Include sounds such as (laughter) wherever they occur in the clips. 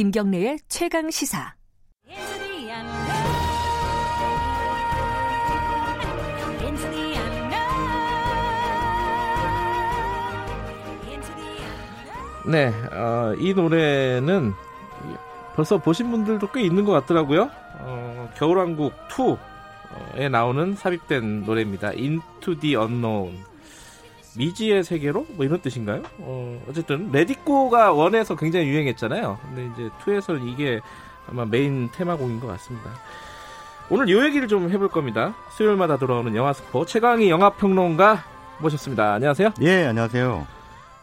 김경래의 최강 시사. 네, 어, 이 노래는 벌써 보신 분들도 꽤 있는 것 같더라고요. 어, 겨울왕국 2에 나오는 삽입된 노래입니다. Into the Unknown. 미지의 세계로? 뭐 이런 뜻인가요? 어, 어쨌든, 레디꼬가 원에서 굉장히 유행했잖아요. 근데 이제 2에서는 이게 아마 메인 테마곡인 것 같습니다. 오늘 이 얘기를 좀 해볼 겁니다. 수요일마다 돌아오는 영화 스포 최강희 영화 평론가 모셨습니다. 안녕하세요. 예, 안녕하세요.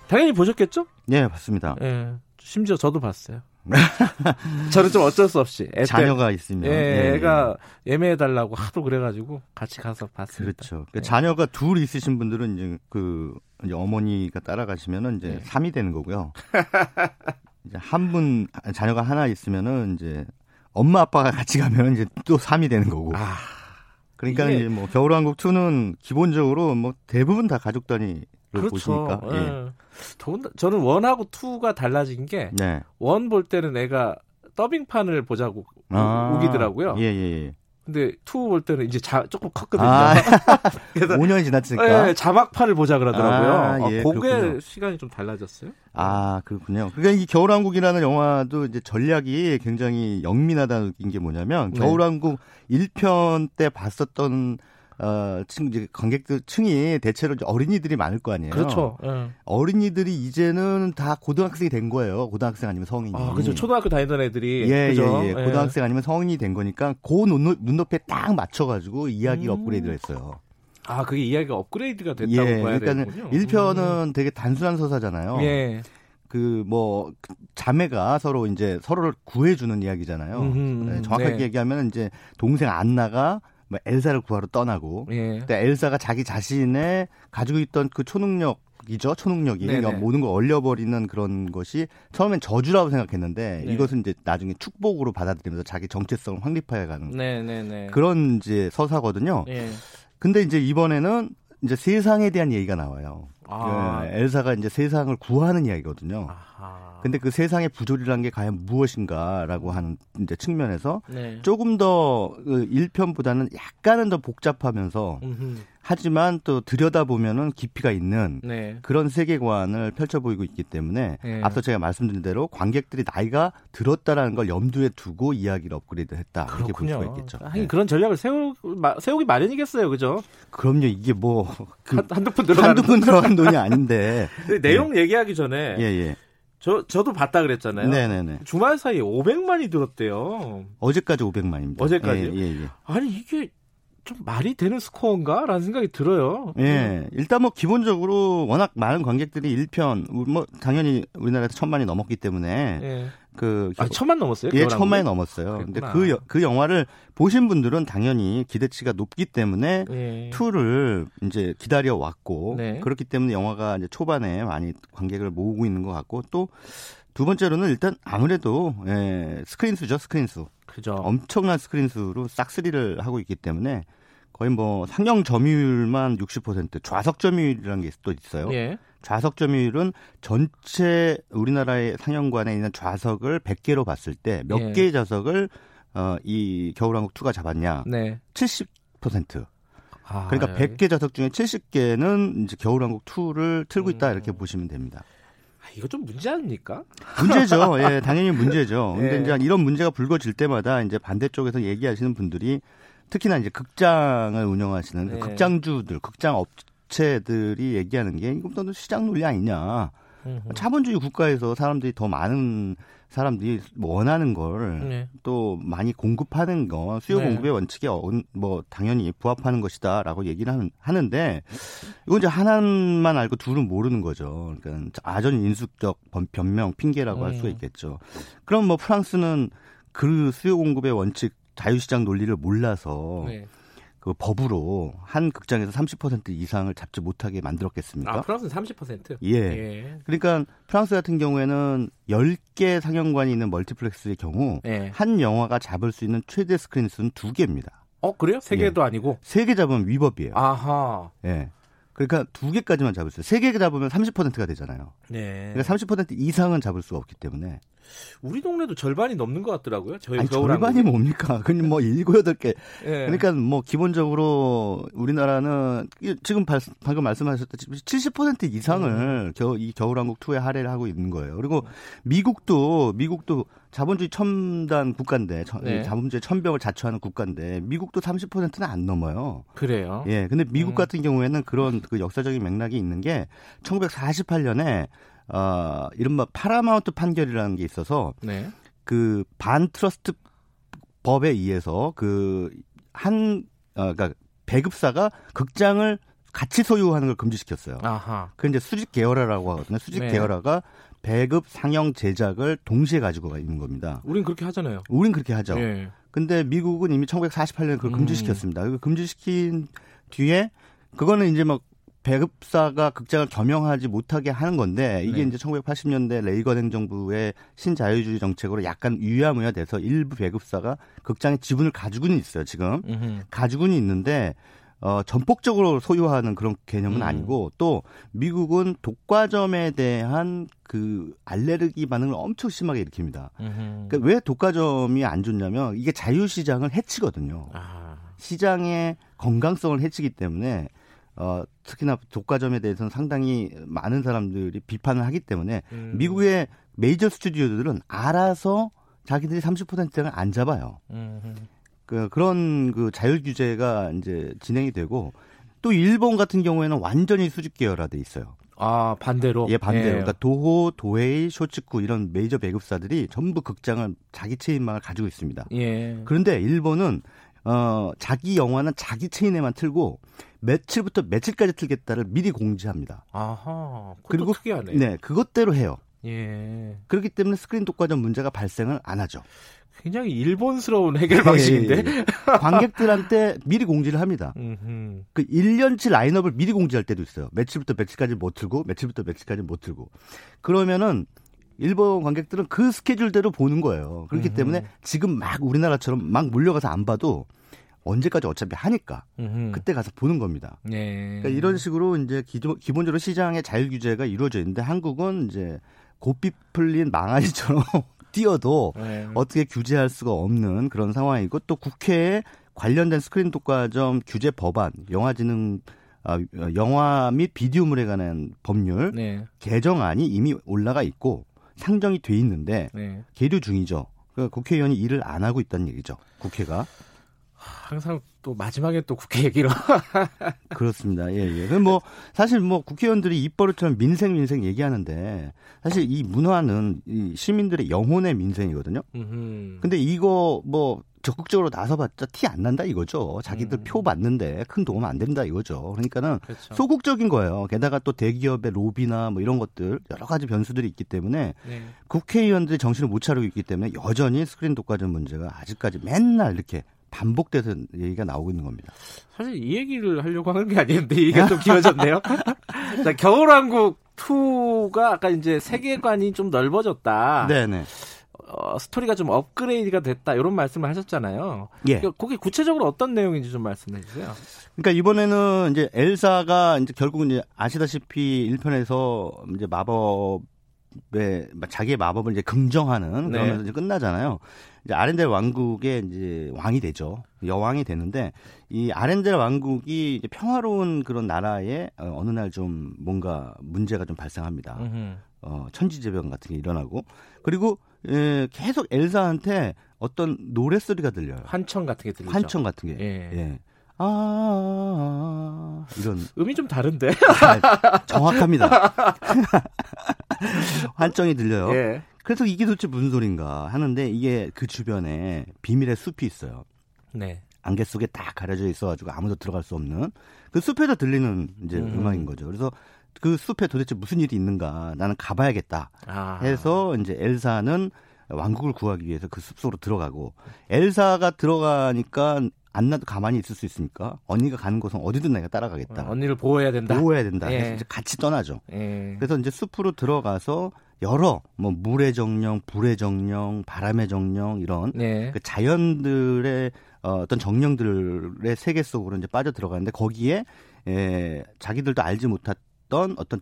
당연히 보셨겠죠? 예, 봤습니다. 예, 심지어 저도 봤어요. (laughs) 저는 좀 어쩔 수 없이 애 자녀가 있으면 예, 예, 애가 예매해 달라고 하도 그래가지고 같이 가서 봤습니다. 그렇죠. 그 자녀가 둘 있으신 분들은 이제 그 이제 어머니가 따라가시면은 이제 네. 3이 되는 거고요. (laughs) 이제 한 분 자녀가 하나 있으면은 이제 엄마 아빠가 같이 가면 이제 또 3이 되는 거고. 아, 그러니까. 이제 뭐 겨울왕국 2는 기본적으로 뭐 대부분 다 가족 단위 그렇죠. 보시니까. 예. 예. 저는 one하고 two가 달라진 게 one 볼 때는 애가 더빙판을 보자고 아, 우기더라고요. 예, 예, 예. 근데 two 볼 때는 이제 자, 조금 컸거든요. 아, (laughs) 그래서 (laughs) 5년이 지났으니까. 예, 자막판을 보자 그러더라고요. 아, 예, 어, 그게 그렇군요. 시간이 좀 달라졌어요. 아, 그렇군요. 그러니까 이 겨울왕국이라는 영화도 이제 전략이 굉장히 영민하다는 게 뭐냐면 네. 겨울왕국 1편 때 봤었던 어, 층, 이제 관객들 층이 대체로 어린이들이 많을 거 아니에요. 그렇죠. 예. 어린이들이 이제는 다 고등학생이 된 거예요. 고등학생 아니면 성인이. 아, 그죠. 초등학교 다니던 애들이. 예, 그죠? 예, 예. 고등학생 아니면 성인이 된 거니까 그 눈, 눈높이에 딱 맞춰가지고 이야기를 음. 업그레이드를 했어요. 아, 그게 이야기가 업그레이드가 됐다고 예, 봐야 그러니까는 되군요. 1편은 음. 되게 단순한 서사잖아요. 예. 그뭐 자매가 서로 이제 서로를 구해주는 이야기잖아요. 음, 네, 정확하게 네. 얘기하면 이제 동생 안나가 뭐 엘사를 구하러 떠나고 예. 근데 엘사가 자기 자신의 가지고 있던 그 초능력 이죠 초능력이 그러니까 모든 걸 얼려버리는 그런 것이 처음엔 저주라고 생각했는데 네. 이것은 이제 나중에 축복으로 받아들이면서 자기 정체성을 확립해가는 네네네. 그런 이제 서사거든요. 예. 근데 이제 이번에는 이제 세상에 대한 얘기가 나와요. 아. 그 엘사가 이제 세상을 구하는 이야기거든요. 아하. 근데 그 세상의 부조리란 게 과연 무엇인가라고 하는 이제 측면에서 네. 조금 더 그 1편보다는 약간은 더 복잡하면서 음흠. 하지만 또 들여다보면은 깊이가 있는 네. 그런 세계관을 펼쳐 보이고 있기 때문에 네. 앞서 제가 말씀드린 대로 관객들이 나이가 들었다라는 걸 염두에 두고 이야기를 업그레이드했다 이렇게 볼 수가 있겠죠. 하긴 네. 그런 전략을 세우 세우기 마련이겠어요, 그죠? 그럼요. 이게 뭐 그 한 두 푼 들어간 한두 푼 들어간 돈이 아닌데 내용 얘기하기 전에 예, 예. 저 저도 봤다 그랬잖아요. 네네네. 주말 사이에 500만이 들었대요. 어제까지 500만입니다. 어제까지. 예, 예, 예. 아니 이게 좀 말이 되는 스코어인가 라는 생각이 들어요. 예. 일단 뭐 기본적으로 워낙 많은 관객들이 1편 뭐 당연히 우리나라에서 천만이 넘었기 때문에 예. 그 아, 천만 넘었어요? 예, 천만이 넘었어요. 근데 그, 그 영화를 보신 분들은 당연히 기대치가 높기 때문에 예. 2를 이제 기다려 왔고 네. 그렇기 때문에 영화가 이제 초반에 많이 관객을 모으고 있는 것 같고 또 두 번째로는 일단 아무래도 예, 스크린 수죠, 스크린 수. 그죠. 엄청난 스크린 수로 싹쓸이를 하고 있기 때문에 거의 뭐 상영 점유율만 60% 좌석 점유율이라는 게 또 있어요. 예. 좌석 점유율은 전체 우리나라의 상영관에 있는 좌석을 100개로 봤을 때몇 예. 개의 좌석을 어, 이 겨울왕국 2가 잡았냐? 네. 70%. 아, 그러니까 예. 100개 좌석 중에 70개는 이제 겨울왕국 2를 틀고 있다 음. 이렇게 보시면 됩니다. 아, 이거 좀 문제 아닙니까? 문제죠. 예, (laughs) 당연히 문제죠. 근데 예. 이제 이런 문제가 불거질 때마다 이제 반대쪽에서 얘기하시는 분들이 특히나 이제 극장을 운영하시는 네. 극장주들, 극장 업체들이 얘기하는 게 이것도 시장 논리 아니냐. 자본주의 국가에서 사람들이 더 많은 사람들이 원하는 걸또 네. 많이 공급하는 거 수요 네. 공급의 원칙에 어, 뭐 당연히 부합하는 것이다라고 얘기를 하는, 하는데 이건 이제 하나만 알고 둘은 모르는 거죠. 그러니까 아전 인수적 변명 핑계라고 할 수가 음. 있겠죠. 그럼 뭐 프랑스는 그 수요 공급의 원칙 자유시장 논리를 몰라서 네. 그 법으로 한 극장에서 30% 이상을 잡지 못하게 만들었겠습니까? 아, 프랑스는 30%? 예. 예. 그러니까 프랑스 같은 경우에는 10개 상영관이 있는 멀티플렉스의 경우 예. 한 영화가 잡을 수 있는 최대 스크린 수는 2개입니다. 어, 그래요? 3개도 예. 아니고? 3개 잡으면 위법이에요. 아하. 예. 그러니까 두 개까지만 잡을 수 있어요. 세개 잡으면 30%가 되잖아요. 네. 그러니까 30% 이상은 잡을 수가 없기 때문에 우리 동네도 절반이 넘는 것 같더라고요. 저희 아니, 절반이 뭡니까? (laughs) 그냥 뭐 일곱 여덟 개. 예. 그러니까 뭐 기본적으로 우리나라는 지금 방금 말씀하셨듯이 70% 이상을 음. 겨, 이 겨울왕국 투에 할애를 하고 있는 거예요. 그리고 미국도 미국도 자본주의 첨단 국가인데 네. 자본주의 천병을 자처하는 국가인데 미국도 30%는 안 넘어요. 그래요? 예. 근데 미국 음. 같은 경우에는 그런 그 역사적인 맥락이 있는 게 1948년에 어, 이른바 파라마운트 판결이라는 게 있어서 네. 그 반트러스트 법에 의해서 그한 어, 그러니까 배급사가 극장을 같이 소유하는 걸 금지시켰어요. 아하. 그 이제 수직 계열화라고 하거든요. 수직 네. 계열화가 배급 상영 제작을 동시에 가지고 있는 겁니다. 우린 그렇게 하잖아요. 우린 그렇게 하죠. 네. 근데 미국은 이미 1948년에 그걸 금지시켰습니다. 음. 금지시킨 뒤에 그거는 이제 막 배급사가 극장을 겸용하지 못하게 하는 건데 이게 네. 이제 1980년대 레이건 행정부의 신자유주의 정책으로 약간 유야무야 돼서 일부 배급사가 극장의 지분을 가지고는 있어요 지금 음흠. 가지고는 있는데 어, 전폭적으로 소유하는 그런 개념은 음. 아니고 또 미국은 독과점에 대한 그 알레르기 반응을 엄청 심하게 일으킵니다. 그러니까 왜 독과점이 안 좋냐면 이게 자유시장을 해치거든요. 아. 시장의 건강성을 해치기 때문에 어, 특히나 독과점에 대해서는 상당히 많은 사람들이 비판을 하기 때문에 음. 미국의 메이저 스튜디오들은 알아서 자기들이 30%를 안 잡아요. 음. 그, 그런 그 자율 규제가 이제 진행이 되고 또 일본 같은 경우에는 완전히 수직 계열화돼 있어요. 아 반대로 예 반대로 예. 그러니까 도호 도헤이 쇼츠쿠 이런 메이저 배급사들이 전부 극장을 자기 체인망을 가지고 있습니다. 예. 그런데 일본은 어 자기 영화는 자기 체인에만 틀고 며칠부터 며칠까지 틀겠다를 미리 공지합니다. 아하. 그리고 특이하네. 네, 그것대로 해요. 예. 그렇기 때문에 스크린 독과점 문제가 발생을 안 하죠. 굉장히 일본스러운 해결 방식인데. 예, 예, 예. (laughs) 관객들한테 미리 공지를 합니다. 그 1년치 라인업을 미리 공지할 때도 있어요. 며칠부터 며칠까지 못 틀고, 며칠부터 며칠까지 못 틀고. 그러면은 일본 관객들은 그 스케줄대로 보는 거예요. 그렇기 음흠. 때문에 지금 막 우리나라처럼 막 몰려가서 안 봐도 언제까지 어차피 하니까 음흠. 그때 가서 보는 겁니다. 네. 그러니까 이런 식으로 이제 기존, 기본적으로 시장의 자율 규제가 이루어져 있는데 한국은 이제 고삐 풀린 망아지처럼 (laughs) 뛰어도 네. 어떻게 규제할 수가 없는 그런 상황이고 또 국회에 관련된 스크린 독과점 규제 법안, 영화진흥 아, 영화 및 비디오물에 관한 법률 네. 개정안이 이미 올라가 있고 상정이 돼 있는데 네. 계류 중이죠. 그러니까 국회의원이 일을 안 하고 있다는 얘기죠. 국회가. 항상 또 마지막에 또 국회 얘기로. (laughs) 그렇습니다. 예, 예. 뭐, 사실 뭐 국회의원들이 입버릇처럼 민생, 민생 얘기하는데 사실 이 문화는 이 시민들의 영혼의 민생이거든요. 음흠. 근데 이거 뭐 적극적으로 나서봤자 티 안 난다 이거죠. 자기들 음. 표 받는데 큰 도움 안 된다 이거죠. 그러니까는 그렇죠. 소극적인 거예요. 게다가 또 대기업의 로비나 뭐 이런 것들 여러 가지 변수들이 있기 때문에 네. 국회의원들이 정신을 못 차리고 있기 때문에 여전히 스크린 독과점 문제가 아직까지 맨날 이렇게 반복돼서 얘기가 나오고 있는 겁니다. 사실 이 얘기를 하려고 하는 게 아니었는데 얘기가 좀 (laughs) 길어졌네요. (laughs) 자, 겨울왕국 2가 아까 이제 세계관이 좀 넓어졌다. 네네. 어, 스토리가 좀 업그레이드가 됐다 이런 말씀을 하셨잖아요. 예. 그러니까 그게 구체적으로 어떤 내용인지 좀 말씀해 주세요. 그러니까 이번에는 이제 엘사가 이제 결국 이제 아시다시피 1편에서 이제 마법의 자기의 마법을 이제 긍정하는 네. 그러면서 이제 끝나잖아요. 이제 아렌델 왕국의 이제 왕이 되죠. 여왕이 되는데 이 아렌델 왕국이 평화로운 그런 나라에 어, 어느 날 좀 뭔가 문제가 좀 발생합니다. 어, 천지재변 같은 게 일어나고 그리고 예, 계속 엘사한테 어떤 노래 소리가 들려요. 환청 같은 게 들리죠. 환청 같은 게. 예. 예. 아, 아, 아, 이런 음이 좀 다른데 아, 정확합니다. (laughs) 환청이 들려요. 예. 그래서 이게 도대체 무슨 소린가 하는데 이게 그 주변에 비밀의 숲이 있어요. 네. 안개 속에 딱 가려져 있어가지고 아무도 들어갈 수 없는 그 숲에서 들리는 이제 음. 음악인 거죠. 그래서 그 숲에 도대체 무슨 일이 있는가 나는 가봐야겠다 아. 해서 이제 엘사는 왕국을 구하기 위해서 그 숲속으로 들어가고 엘사가 들어가니까 안 나도 가만히 있을 수 있습니까? 언니가 가는 곳은 어디든 내가 따라가겠다. 어, 언니를 보호해야 된다. 보호해야 된다. 예. 그래서 이제 같이 떠나죠. 예. 그래서 이제 숲으로 들어가서 여러 뭐 물의 정령, 불의 정령, 바람의 정령 이런 네. 그 자연들의 어, 어떤 정령들의 세계 속으로 이제 빠져 들어가는데 거기에 에, 자기들도 알지 못했던 어떤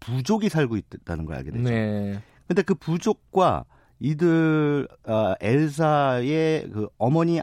부족이 살고 있다는 걸 알게 되죠. 네. 근데 그 부족과 이들 아, 엘사의 그 어머니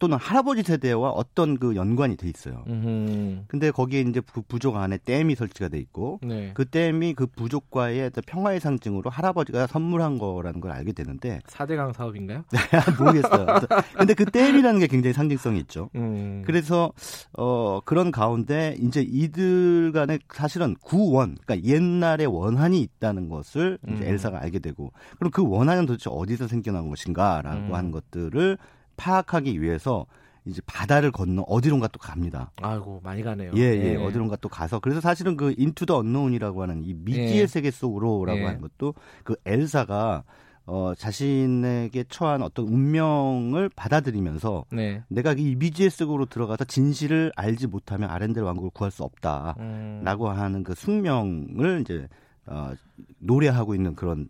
또는 할아버지 세대와 어떤 그 연관이 돼 있어요. 음흠. 근데 거기에 이제 그 부족 안에 댐이 설치가 돼 있고 네. 그 댐이 그 부족과의 평화의 상징으로 할아버지가 선물한 거라는 걸 알게 되는데 4대강 사업인가요? (laughs) 모르겠어요. 근데 그 댐이라는 게 굉장히 상징성이 있죠. 음. 그래서 어 그런 가운데 이제 이들 간에 사실은 구원, 그러니까 옛날에 원한이 있다는 것을 음. 이제 엘사가 알게 되고 그럼 그 원한은 도대체 어디서 생겨난 것인가라고 음. 하는 것들을 파악하기 위해서 이제 바다를 건너 어디론가 또 갑니다. 아이고 많이 가네요. 예, 예, 예. 어디론가 또 가서 그래서 사실은 그 인투 더 언노운이라고 하는 이 미지의 예. 세계 속으로라고 예. 하는 것도 그 엘사가 어 자신에게 처한 어떤 운명을 받아들이면서 네. 내가 이 미지의 속으로 들어가서 진실을 알지 못하면 아렌델 왕국을 구할 수 없다라고 음. 하는 그 숙명을 이제 어 노래하고 있는 그런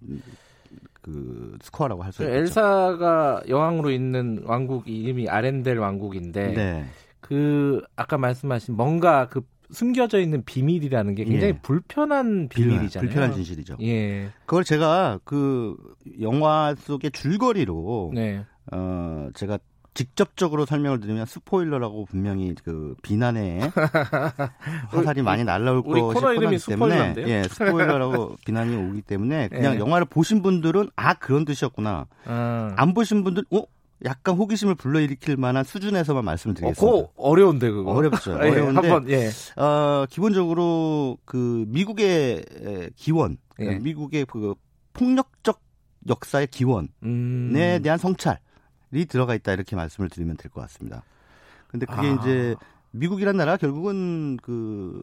그 스코어라고 할 수 있죠. 엘사가 여왕으로 있는 왕국 이름이 아렌델 왕국인데 네. 그 아까 말씀하신 뭔가 그 숨겨져 있는 비밀이라는 게 굉장히 예. 불편한 비밀이잖아요. 불편한 진실이죠. 예. 그걸 제가 그 영화 속의 줄거리로 네. 어 제가 직접적으로 설명을 드리면 스포일러라고 분명히 그 비난에 (laughs) 화살이 많이 날라올 것이 기 때문에 예 스포일러라고 (laughs) 비난이 오기 때문에 그냥 예. 영화를 보신 분들은 아 그런 뜻이었구나 아. 안 보신 분들 어 약간 호기심을 불러일으킬 만한 수준에서만 말씀을 드리겠습니다. 어, 어려운데 그거 어렵죠. 예, 어려운데 한번, 예. 어, 기본적으로 그 미국의 기원, 예. 미국의 그 폭력적 역사의 기원에 음. 대한 성찰 이 들어가 있다 이렇게 말씀을 드리면 될 것 같습니다. 근데 그게 아. 이제 미국이란 나라 결국은 그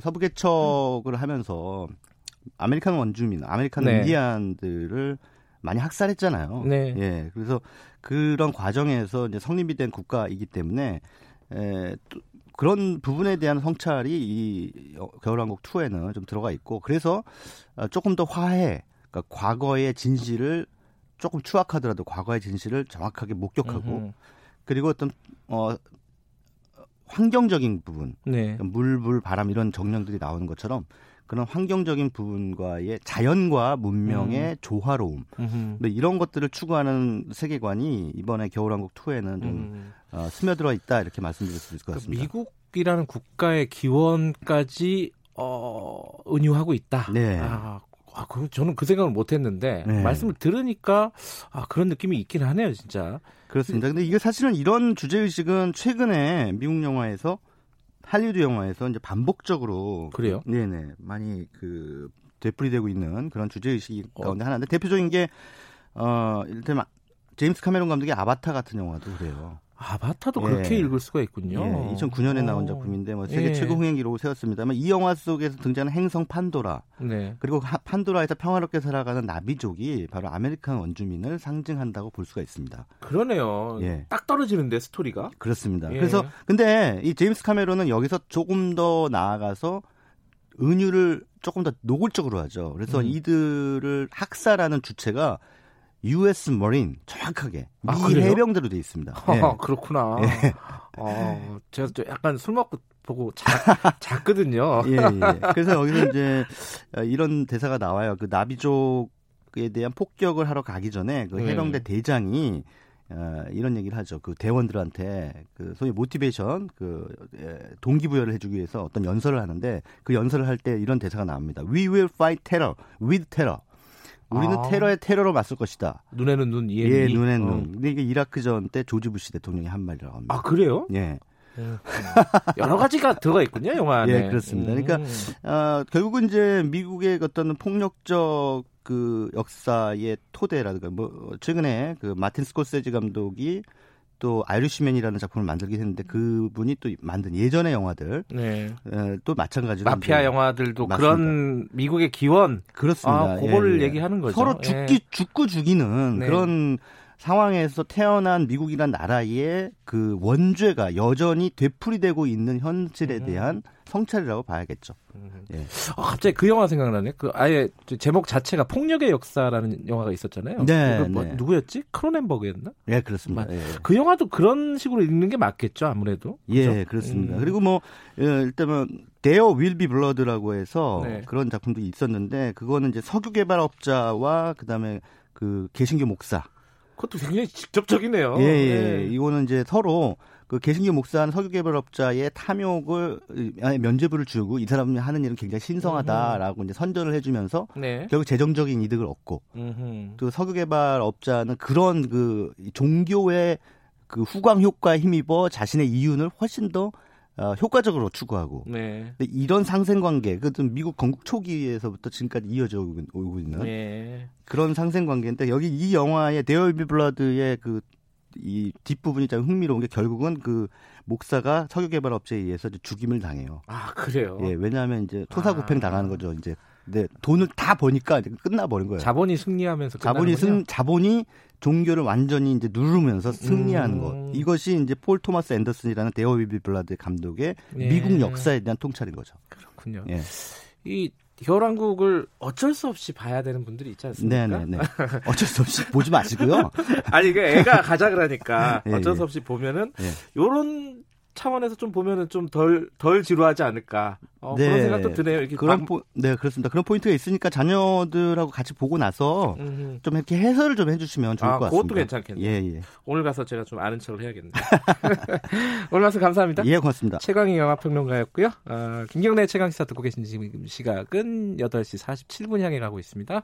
서부 개척을 음. 하면서 American 원주민, American 네. 인디안들을 많이 학살했잖아요. 네. 예. 그래서 그런 과정에서 이제 성립이 된 국가이기 때문에 에, 또 그런 부분에 대한 성찰이 이 겨울왕국 2에는 좀 들어가 있고 그래서 어, 조금 더 화해, 그러니까 과거의 진실을 조금 추악하더라도 과거의 진실을 정확하게 목격하고 음흠. 그리고 어떤 어 환경적인 부분, 네. 물, 불, 바람 이런 정령들이 나오는 것처럼 그런 환경적인 부분과의 자연과 문명의 음. 조화로움 음흠. 이런 것들을 추구하는 세계관이 이번에 겨울왕국 2에는 좀 음. 어, 스며들어 있다 이렇게 말씀드릴 수 있을 것 그러니까 같습니다. 미국이라는 국가의 기원까지 어, 은유하고 있다. 네. 아, 아, 그, 저는 그 생각을 못 했는데, 네. 말씀을 들으니까, 아, 그런 느낌이 있긴 하네요, 진짜. 그렇습니다. 근데 이게 사실은 이런 주제 의식은 최근에 미국 영화에서, 할리우드 영화에서 이제 반복적으로. 그래요? 그, 네네. 많이 그, 되풀이되고 있는 그런 주제 의식 어. 가운데 하나인데, 대표적인 게, 어, 이를테면, 제임스 카메론 감독의 아바타 같은 영화도 그래요. 아바타도 예. 그렇게 읽을 수가 있군요. 예. 2009년에 나온 어. 작품인데 뭐 세계 예. 최고 흥행 기록을 세웠습니다만 이 영화 속에서 등장하는 행성 판도라 네. 그리고 판도라에서 평화롭게 살아가는 나비족이 바로 American 원주민을 상징한다고 볼 수가 있습니다. 그러네요. 예. 딱 떨어지는데 스토리가 그렇습니다. 예. 그래서 근데 이 제임스 카메론은 여기서 조금 더 나아가서 은유를 조금 더 노골적으로 하죠. 그래서 음. 이들을 학살하는 주체가 U.S. 머린 정확하게 미 아, 해병대로 돼 있습니다. (laughs) 아, 예. 그렇구나. 예. 어, 제가 좀 약간 술 먹고 보고 작, (laughs) 작거든요. 예, 예. 그래서 여기서 이제 이런 대사가 나와요. 그 나비족에 대한 폭격을 하러 가기 전에 그 네. 해병대 네. 대장이 어, 이런 얘기를 하죠. 그 대원들한테 그 소위 모티베이션 그 예, 동기부여를 해주기 위해서 어떤 연설을 하는데 그 연설을 할 때 이런 대사가 나옵니다. We will fight terror with terror. 우리는 아. 테러에 테러로 맞설 것이다. 눈에는 눈, 이에는 예, 눈에 눈. 어. 근데 이게 이라크전 때 조지 부시 대통령이 한 말이라고 합니다. 아 그래요? 예. 음. 여러 가지가 들어가 있군요, 영화 안에. 예, 그렇습니다. 그러니까 음. 어, 결국은 이제 미국의 어떤 폭력적 그 역사의 토대라든가 뭐 최근에 그 마틴 스코세지 감독이 또 아이리시맨이라는 작품을 만들긴 했는데 그분이 또 만든 예전의 영화들 네. 에, 또 마찬가지로 마피아 영화들도 맞습니다. 그런 미국의 기원 그렇습니다. 아, 그거를 예, 예. 얘기하는 거죠. 서로 죽기 예. 죽고 죽이는 네. 그런 상황에서 태어난 미국이란 나라의 그 원죄가 여전히 되풀이되고 있는 현실에 음. 대한 성찰이라고 봐야겠죠. 음. 예. 아, 갑자기 그 영화 생각나네. 그 아예 제목 자체가 폭력의 역사라는 영화가 있었잖아요. 네. 뭐, 네. 누구였지? 크로넨버그였나? 예, 그렇습니다. 예. 그 영화도 그런 식으로 읽는 게 맞겠죠, 아무래도. 그렇죠? 예, 그렇습니다. 음. 그리고 뭐 예, 일단은 데어 윌비 블러드라고 해서 네. 그런 작품도 있었는데 그거는 이제 석유 개발업자와 그다음에 그 개신교 목사. 그것도 굉장히 직접적이네요. 예, 예. 네. 이거는 이제 서로 그 개신교 목사는 석유개발업자의 탐욕을 아니, 면죄부를 주고 이 사람이 하는 일은 굉장히 신성하다라고 음흠. 이제 선전을 해주면서 네. 결국 재정적인 이득을 얻고 음흠. 또 석유개발업자는 그런 그 종교의 그 후광 효과에 힘입어 자신의 이윤을 훨씬 더 어, 효과적으로 추구하고. 네. 이런 상생관계, 그것은 미국 건국 초기에서부터 지금까지 이어져 오고 있는 네. 그런 상생관계인데 여기 이 영화의 데어비 블러드의 그 이 뒷부분이 참 흥미로운 게 결국은 그 목사가 석유 개발 업체에 의해서 죽임을 당해요. 아 그래요? 예, 왜냐하면 이제 토사구팽 아. 당하는 거죠. 이제 근데 돈을 다 버니까 끝나버린 거예요. 자본이 승리하면서 자본이 승 자본이 종교를 완전히 이제 누르면서 승리하는 음. 것. 이것이 이제 폴 토마스 앤더슨이라는 There Will Be Blood 감독의 예. 미국 역사에 대한 통찰인 거죠. 그렇군요. 예. 이 겨울왕국을 어쩔 수 없이 봐야 되는 분들이 있지 않습니까? 네네네. 어쩔 수 없이 보지 마시고요. (laughs) 아니, 그 애가 가자 그러니까 예, 어쩔 수 예. 없이 보면은 예. 요런 차원에서 좀 보면은 좀덜덜 지루하지 않을까 어, 네. 그런 생각도 드네요. 이렇게 그런 방... 포, 네 그렇습니다. 그런 포인트가 있으니까 자녀들하고 같이 보고 나서 음흠. 좀 이렇게 해설을 좀 해주시면 좋을 아, 것 같습니다. 그것도 괜찮겠네요. 예, 예. 오늘 가서 제가 좀 아는 척을 해야겠네요. (laughs) 오늘 말씀 감사합니다. 예, 고맙습니다. 최광희 영화평론가였고요. 어, 김경래 최강 시사 듣고 계신 지금 시각은 8시 47분 향해 가고 있습니다.